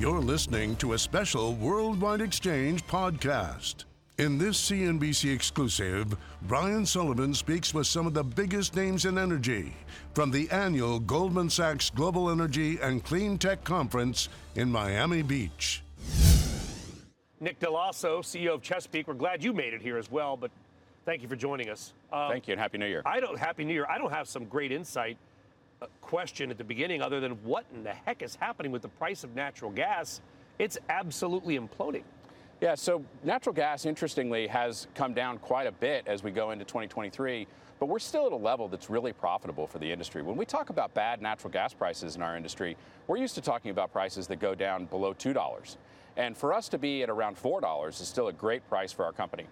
You're listening to a special Worldwide Exchange podcast. In this CNBC exclusive, Brian Sullivan speaks with some of the biggest names in energy from the annual Goldman Sachs Global Energy and Clean Tech Conference in Miami Beach. Nick Dell'Osso, CEO of Chesapeake. We're glad you made it here as well, but thank you for joining us. Um, thank you, and Happy New Year. I don't Happy New Year. I don't have some great insight question at the beginning other than what in the heck is happening with the price of natural gas. It's absolutely imploding. Yeah, so natural gas, interestingly, has come down quite a bit as we go into 2023, but we're still at a level that's really profitable for the industry. When we talk about bad natural gas prices in our industry, we're used to talking about prices that go down below $2. And for us to be at around $4 is still a great price for our company.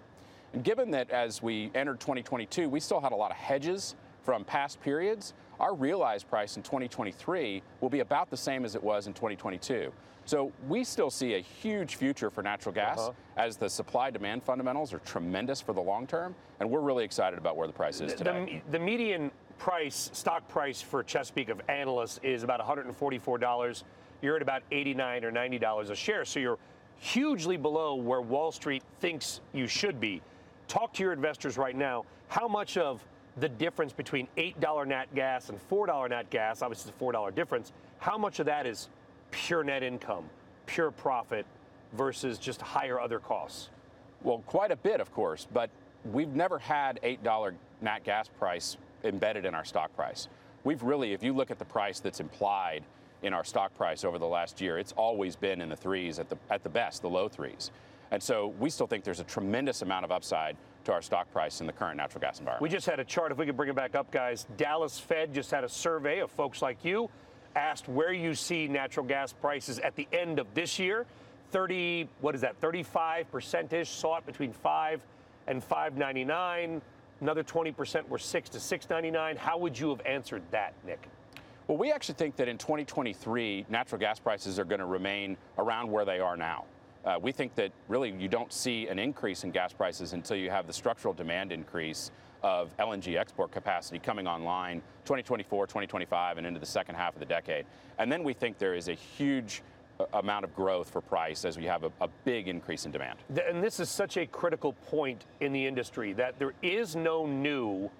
And given that as we entered 2022, we still had a lot of hedges from past periods, our realized price in 2023 will be about the same as it was in 2022. So we still see a huge future for natural gas uh-huh. as the supply demand fundamentals are tremendous for the long term, and we're really excited about where the price is today. The, the median price, stock price for Chesapeake of analysts is about $144. You're at about 89 or $90 a share, so you're hugely below where Wall Street thinks you should be. Talk to your investors right now. How much of the difference between $8 nat gas and $4 nat gas, obviously it's a $4 difference, how much of that is pure net income, pure profit versus just higher other costs? Well, quite a bit, of course, but we've never had $8 nat gas price embedded in our stock price. We've really, if you look at the price that's implied in our stock price over the last year, it's always been in the threes at the, at the best, the low threes. And so we still think there's a tremendous amount of upside to our stock price in the current natural gas environment. We just had a chart, if we could bring it back up, guys. Dallas Fed just had a survey of folks like you, asked where you see natural gas prices at the end of this year. 30, what is that, 35 percent ish saw it between 5 and 5.99. Another 20 percent were 6 to 6.99. How would you have answered that, Nick? Well, we actually think that in 2023, natural gas prices are going to remain around where they are now. Uh, we think that really you don't see an increase in gas prices until you have the structural demand increase of LNG export capacity coming online 2024, 2025, and into the second half of the decade. And then we think there is a huge uh, amount of growth for price as we have a, a, big increase in demand. And this is such a critical point in the industry that there is no new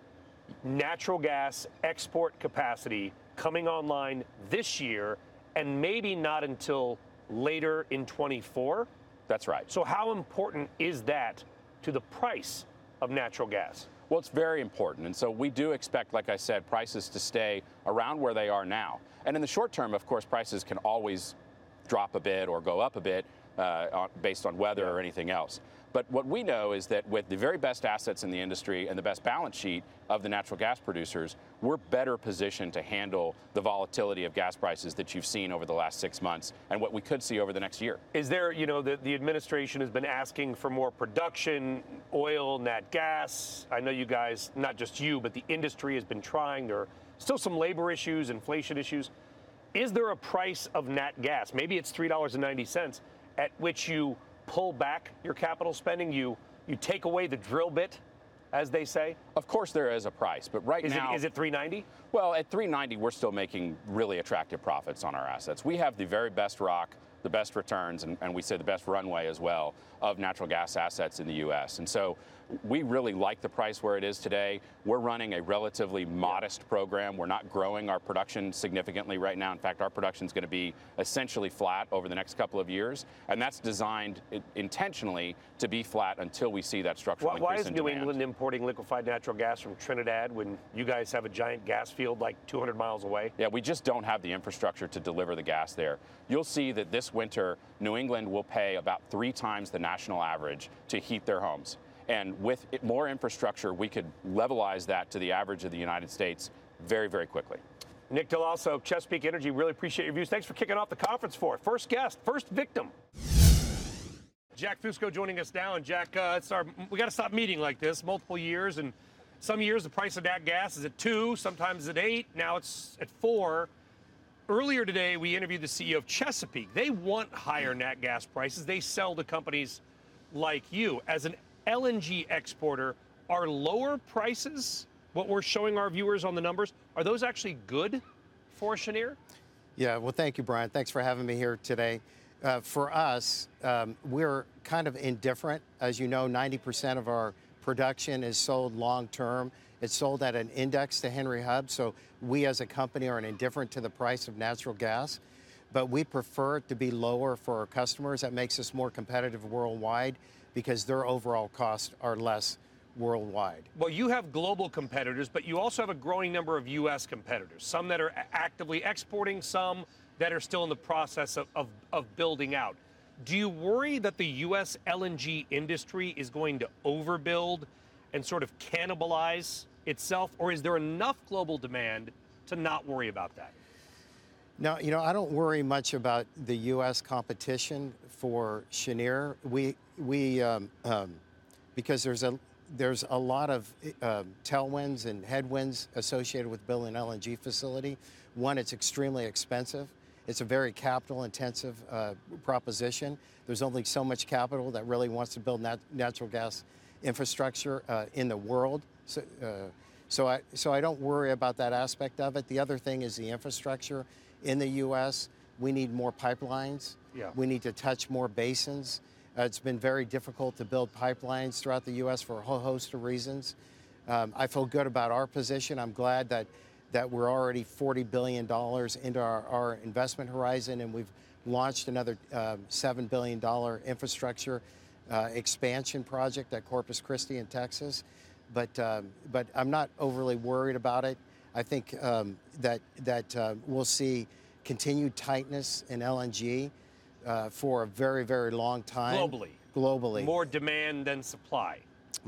natural gas export capacity coming online this year and maybe not until later in 24. That's right. So, how important is that to the price of natural gas? Well, it's very important. And so we do expect, like I said, prices to stay around where they are now. And in the short term, of course, prices can always drop a bit or go up a bit uh, based on weather yeah. or anything else. But what we know is that with the very best assets in the industry and the best balance sheet of the natural gas producers, we're better positioned to handle the volatility of gas prices that you've seen over the last six months and what we could see over the next year. Is there, you know, the, the administration has been asking for more production, oil, nat gas. I know you guys, not just you, but the industry has been trying. There are still some labor issues, inflation issues. Is there a price of nat gas? Maybe it's $3.90 at which you pull back your capital spending? You you take away the drill bit, as they say? Of course, there is a price, but right is now, it, is it 390? Well, at 390, we're still making really attractive profits on our assets. We have the very best rock the best returns and, and, we say the best runway as well of natural gas assets in the U.S. And so we really like the price where it is today. We're running a relatively modest program. We're not growing our production significantly right now. In fact, our production is going to be essentially flat over the next couple of years, and that's designed intentionally to be flat until we see that structural why, increase Why is in New demand. England importing liquefied natural gas from Trinidad when you guys have a giant gas field like 200 miles away? Yeah, we just don't have the infrastructure to deliver the gas there. You'll see that this winter, New England will pay about three times the national average to heat their homes. And with more infrastructure, we could levelize that to the average of the United States very, very quickly. Nick Dell'Osso, Chesapeake Energy, really appreciate your views. Thanks for kicking off the conference for it. First guest, first victim. Jack Fusco joining us now. And Jack, uh, it's our, we got to stop meeting like this multiple years. And some years the price of that gas is at two, sometimes at eight. Now it's at four. Earlier today, we interviewed the CEO of Chesapeake. They want higher nat gas prices. They sell to companies like you. As an LNG exporter, are lower prices what we're showing our viewers on the numbers? Are those actually good for Cheniere? Yeah, well, thank you, Brian. Thanks for having me here today. Uh, for us, um, we're kind of indifferent. As you know, 90% of our production is sold long term. It's sold at an index to Henry Hub, so we as a company are indifferent to the price of natural gas. But we prefer it to be lower for our customers. That makes us more competitive worldwide because their overall costs are less worldwide. Well, you have global competitors, but you also have a growing number of U.S. competitors, some that are actively exporting, some that are still in the process of, of, of building out. Do you worry that the U.S. LNG industry is going to overbuild and sort of cannibalize itself, or is there enough global demand to not worry about that? No, you know, I don't worry much about the U.S. competition for Cheniere. We, we, um, um, because there's a there's a lot of uh, tailwinds and headwinds associated with building an LNG facility. One, it's extremely expensive. It's a very capital intensive uh, proposition. There's only so much capital that really wants to build nat- natural gas infrastructure uh, in the world. So, uh, so, I, so I don't worry about that aspect of it. The other thing is the infrastructure in the U.S. We need more pipelines. Yeah. We need to touch more basins. Uh, it's been very difficult to build pipelines throughout the U.S. for a whole host of reasons. Um, I feel good about our position. I'm glad that that we're already $40 billion into our, our investment horizon, and we've launched another uh, $7 billion infrastructure uh, expansion project at Corpus Christi in Texas. But, um, but I'm not overly worried about it. I think um, that, that uh, we'll see continued tightness in LNG uh, for a very, very long time. Globally. Globally. More demand than supply.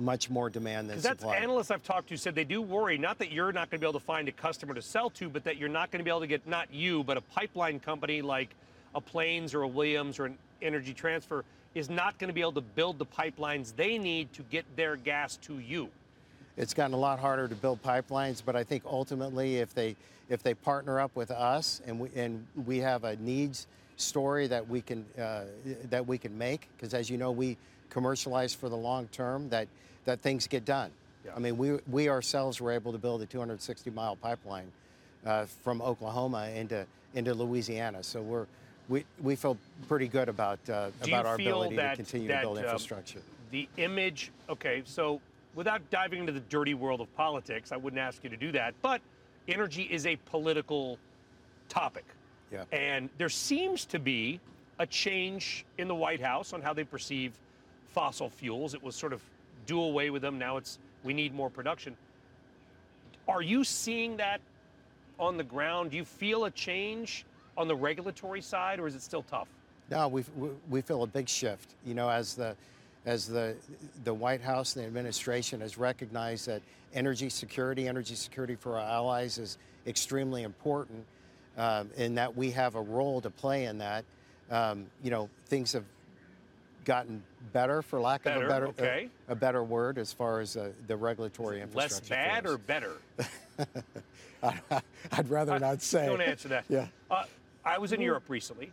Much more demand than that's supply. analysts I've talked to said they do worry not that you're not going to be able to find a customer to sell to, but that you're not going to be able to get not you, but a pipeline company like a Plains or a Williams or an Energy Transfer is not going to be able to build the pipelines they need to get their gas to you. It's gotten a lot harder to build pipelines, but I think ultimately, if they if they partner up with us and we and we have a needs story that we can uh, that we can make because as you know we commercialize for the long term that that things get done. Yeah. I mean we we ourselves were able to build a 260 mile pipeline uh, from Oklahoma into into Louisiana. So we're we, we feel pretty good about uh, about our ability that, to continue that, to build um, infrastructure. the image, okay, so without diving into the dirty world of politics, I wouldn't ask you to do that, but energy is a political topic. Yeah. And there seems to be a change in the White House on how they perceive fossil fuels. It was sort of do away with them. Now it's we need more production. Are you seeing that on the ground? Do you feel a change on the regulatory side, or is it still tough? No, we we feel a big shift. You know, as the as the the White House and the administration has recognized that energy security, energy security for our allies is extremely important um, and that we have a role to play in that. Um, you know, things have gotten better, for lack better, of a better okay. a, a, better word, as far as uh, the regulatory infrastructure. Less bad goes. or better? I'd rather not say. Don't answer that. Yeah. Uh, I was in Europe recently,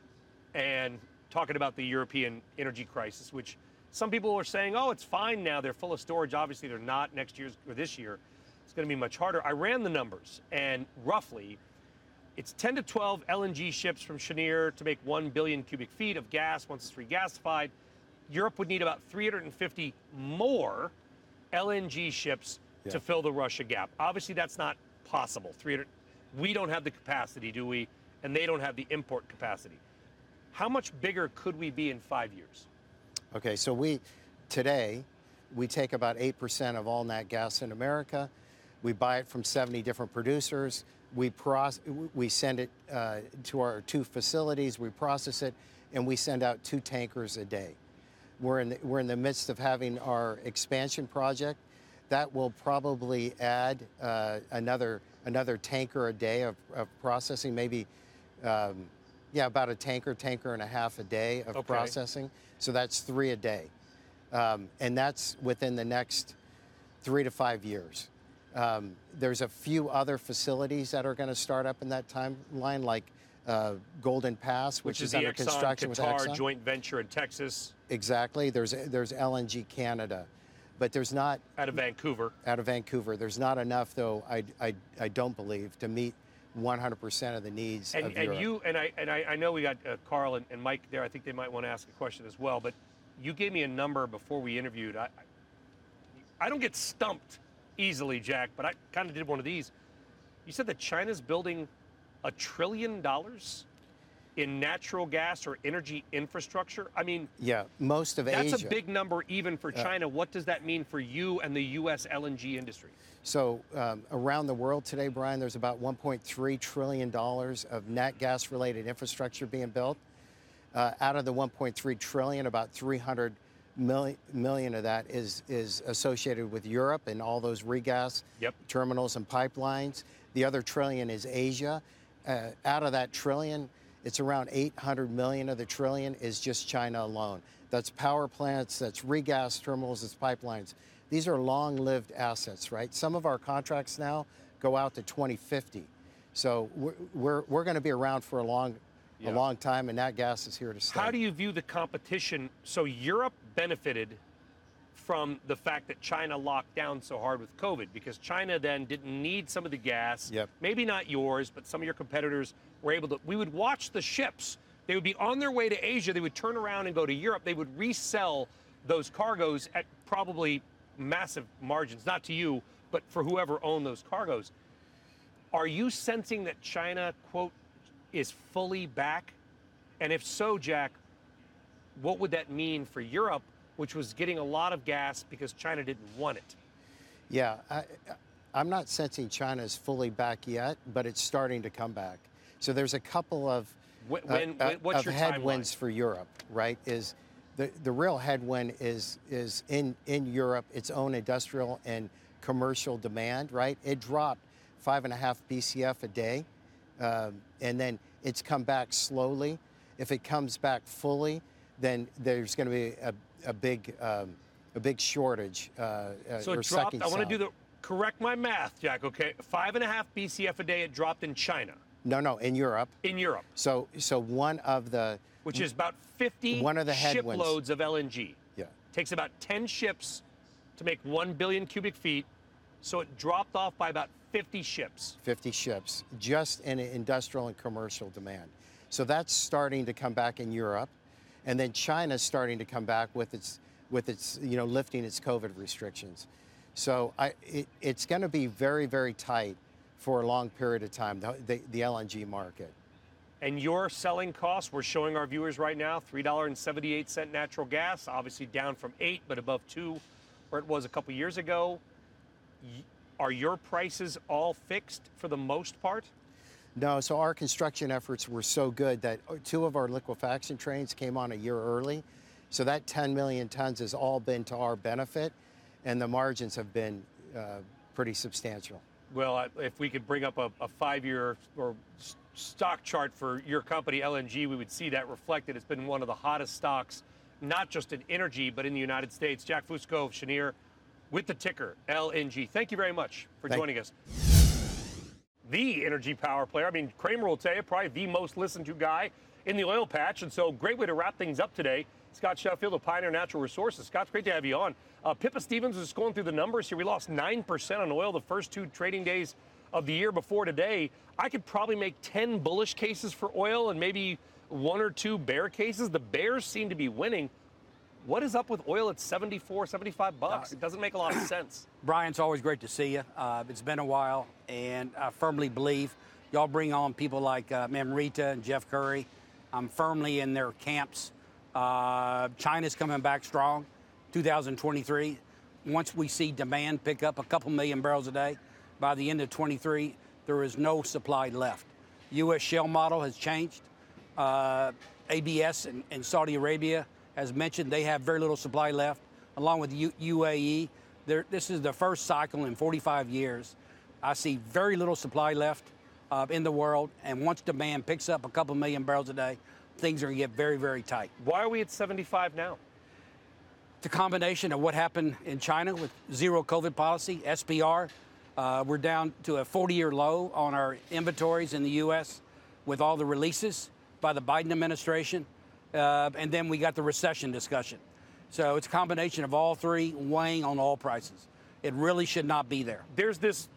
and talking about the European energy crisis, which some people are saying, oh, it's fine now. They're full of storage. Obviously, they're not next year's or this year. It's going to be much harder. I ran the numbers, and roughly it's 10 to 12 LNG ships from Cheniere to make 1 billion cubic feet of gas once it's regasified. Europe would need about 350 more LNG ships Yeah. to fill the Russia gap. Obviously, that's not possible. 300. We don't have the capacity, do we? And they don't have the import capacity. How much bigger could we be in five years? Okay, so we today we take about eight percent of all nat gas in America. We buy it from 70 different producers. We we send it uh, to our two facilities. We process it, and we send out two tankers a day. We're in the, we're in the midst of having our expansion project. That will probably add uh, another another tanker a day of, of processing, maybe, um, yeah, about a tanker, tanker and a half a day of Okay. processing. So that's three a day. Um, and that's within the next three to five years. Um, there's a few other facilities that are going to start up in that timeline, like uh, Golden Pass, which, which is is under Exxon construction with Qatar Exxon. joint venture in Texas Exactly. There's there's LNG Canada, but there's not out of Vancouver. out of Vancouver. There's not enough, though. I I, I don't believe to meet 100% of the needs And, of and Europe. you and I and I, I know we got uh, Carl and, and Mike there. I think they might want to ask a question as well. But you gave me a number before we interviewed. I, I don't get stumped easily, Jack, but I kind of did one of these. You said that China's building a trillion dollars in natural gas or energy infrastructure. I mean, yeah, most of that's Asia. That's a big number even for China. What does that mean for you and the U.S. LNG industry? So um, around the world today, Brian, there's about 1.3 trillion dollars of net gas-related infrastructure being built. Uh, out of the 1.3 trillion, about 300 million, million of that is is associated with Europe and all those regas Yep. terminals and pipelines. The other trillion is Asia. Uh, out of that trillion, it's around 800 million of the trillion is just China alone. That's power plants, that's regas terminals, it's pipelines. These are long-lived assets, right? Some of our contracts now go out to 2050. So we're, we're, we're going to be around for a long, Yeah. a long time, and that gas is here to stay. How do you view the competition? So Europe benefited from the fact that China locked down so hard with COVID because China then didn't need some of the gas. Yep. Maybe not yours, but some of your competitors were able to. We would watch the ships. They would be on their way to Asia. They would turn around and go to Europe. They would resell those cargoes at probably massive margins, not to you, but for whoever owned those cargoes. Are you sensing that China, quote, is fully back? And if so, Jack, what would that mean for Europe, which was getting a lot of gas because China didn't want it? Yeah, I, I'm not sensing China is fully back yet, but it's starting to come back. So there's a couple of When, uh, when, uh, when- what's of your headwinds timeline? for Europe, right? Is the, the real headwind is is in in Europe its own industrial and commercial demand, right? It dropped five and a half BCF a day, um, and then it's come back slowly. If it comes back fully, then there's going to be a, a big um, a big shortage. Uh, uh, So it dropped. I want to do the correct my math, Jack. Okay, five and a half BCF a day. It dropped in China, No, no, in Europe. in Europe, So, so one of the which is about 50 One of the shiploads of LNG. yeah, Takes about 10 ships to make one billion cubic feet. So it dropped off by about 50 ships. 50 ships just in industrial and commercial demand. So that's starting to come back in Europe, and then China's starting to come back with its with its you know lifting its COVID restrictions. So I it, it's going to be very very tight for a long period of time. The, the, the LNG market. And your selling costs, we're showing our viewers right now, $3.78 natural gas, obviously down from 8 but above 2 where it was a couple years ago. Are your prices all fixed for the most part? No, so our construction efforts were so good that uh, two of our liquefaction trains came on a year early. So that 10 million tons has all been to our benefit, and the margins have been uh, pretty substantial. Well, if we could bring up a, a five-year or stock chart for your company, LNG, we would see that reflected. It's been one of the hottest stocks, not just in energy, but in the United States. Jack Fusco of Cheniere with the ticker LNG. Thank you very much for Thank- joining us. The energy power player. I mean, Cramer will tell you, probably the most listened to guy in the oil patch. And so, great way to wrap things up today. Scott Sheffield of Pioneer Natural Resources. Scott, great to have you on. Uh, Pippa Stevens is going through the numbers here. We lost 9% on oil the first two trading days of the year before today. I could probably make 10 bullish cases for oil and maybe one or two bear cases. The bears seem to be winning. What is up with oil at 74, 75 bucks? It doesn't make a lot of sense. Brian, it's always great to see you. Uh, it's been a while, and I firmly believe y'all bring on people like uh, Amrita and Jeff Currie. I'm firmly in their camps. Uh, China's coming back strong, 2023. Once we see demand pick up a couple million barrels a day, by the end of 23, there is no supply left. U.S. shale model has changed. Uh, ABS in, in Saudi Arabia has mentioned they have very little supply left, along with U- UAE. There, this is the first cycle in 45 years I see very little supply left uh, in the world, and once demand picks up a couple million barrels a day, things are going to get very, very tight. Why are we at 75 now? It's a combination of what happened in China with zero COVID policy, SPR. Uh, we're down to a 40 year low on our inventories in the U.S. with all the releases by the Biden administration. Uh, and then we got the recession discussion. So it's a combination of all three weighing on all prices. It really should not be there. There's this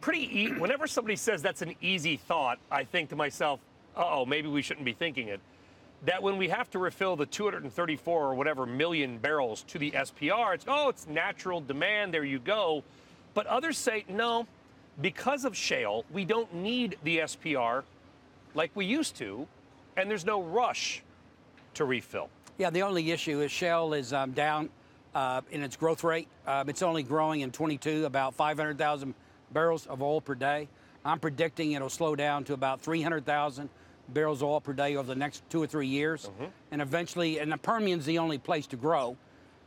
pretty, e- whenever somebody says that's an easy thought, I think to myself, oh, maybe we shouldn't be thinking it. That when we have to refill the 234 or whatever million barrels to the SPR, it's, oh, it's natural demand, there you go. But others say, no, because of shale, we don't need the SPR like we used to, and there's no rush to refill. Yeah, the only issue is shale is um, down uh, in its growth rate. Um, it's only growing in 22 about 500,000 barrels of oil per day. I'm predicting it'll slow down to about 300,000 barrels of oil per day over the next two or three years. And eventually, and the Permian's the only place to grow.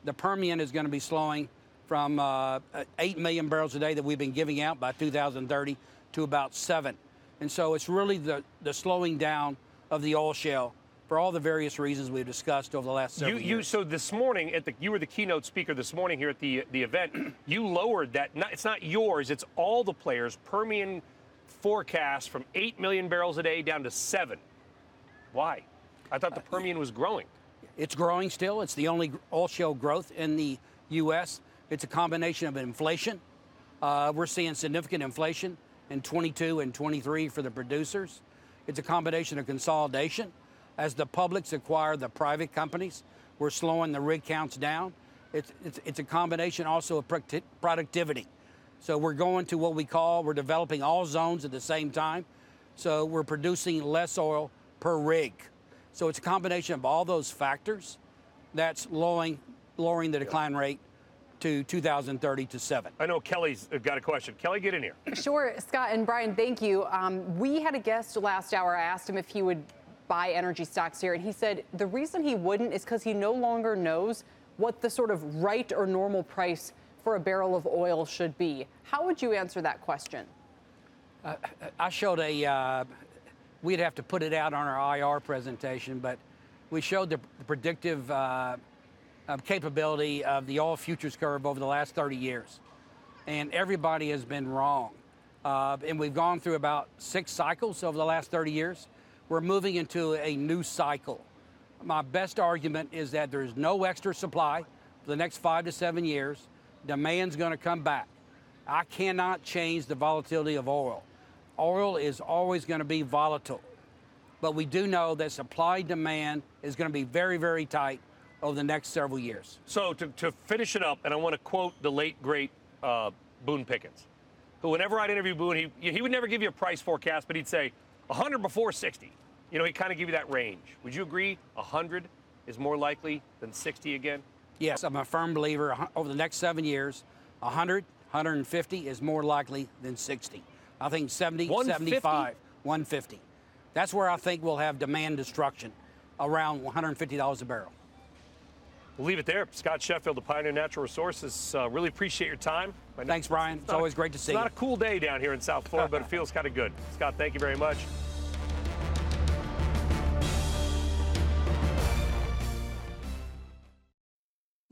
The Permian is going to be slowing from uh, 8 million barrels a day that we've been giving out by 2030 to about 7. And so it's really the, the slowing down of the oil shale for all the various reasons we've discussed over the last You, several you years. so this morning at the you were the keynote speaker this morning here at the the event. You lowered that. Not, it's not yours. It's all the players. Permian forecast from eight million barrels a day down to seven. Why? I thought the Permian was growing. It's growing still. It's the only oil shale growth in the U.S. It's a combination of inflation. Uh, we're seeing significant inflation in 22 and 23 for the producers. It's a combination of consolidation. As the publics acquire the private companies, we're slowing the rig counts down. It's, it's, it's a combination also of productivity. So we're going to what we call, we're developing all zones at the same time. So we're producing less oil per rig. So it's a combination of all those factors that's lowering, lowering the decline rate to 2030 to 7. I know Kelly's got a question. Kelly, get in here. Sure, Scott and Brian, thank you. Um, we had a guest last hour. I asked him if he would buy energy stocks here, and he said the reason he wouldn't is because he no longer knows what the sort of right or normal price for a barrel of oil should be. How would you answer that question? I showed a, uh, we'd have to put it out on our IR presentation, but we showed the predictive uh, uh, capability of the oil futures curve over the last 30 years. And everybody has been wrong. Uh, and we've gone through about six cycles over the last 30 years. We're moving into a new cycle. My best argument is that there's no extra supply for the next five to seven years. Demand's going to come back. I cannot change the volatility of oil. Oil is always going to be volatile. But we do know that supply demand is going to be very, very tight over the next several years. So to, to finish it up, and I want to quote the late great uh, Boone Pickens, who whenever I'd interview Boone, he he would never give you a price forecast, but he'd say 100 before 60. You know, he kind of give you that range. Would you agree 100 is more likely than 60 again? Yes, I'm a firm believer over the next seven years, 100, 150 is more likely than 60. I think 70, 150? 75, 150. That's where I think we'll have demand destruction around $150 a barrel. We'll leave it there. Scott Sheffield, the Pioneer Natural Resources. Uh, really appreciate your time. I know Thanks, Brian. It's not a- always great to see you. It's not a cool day down here in South Florida, but it feels kind of good. Scott, thank you very much.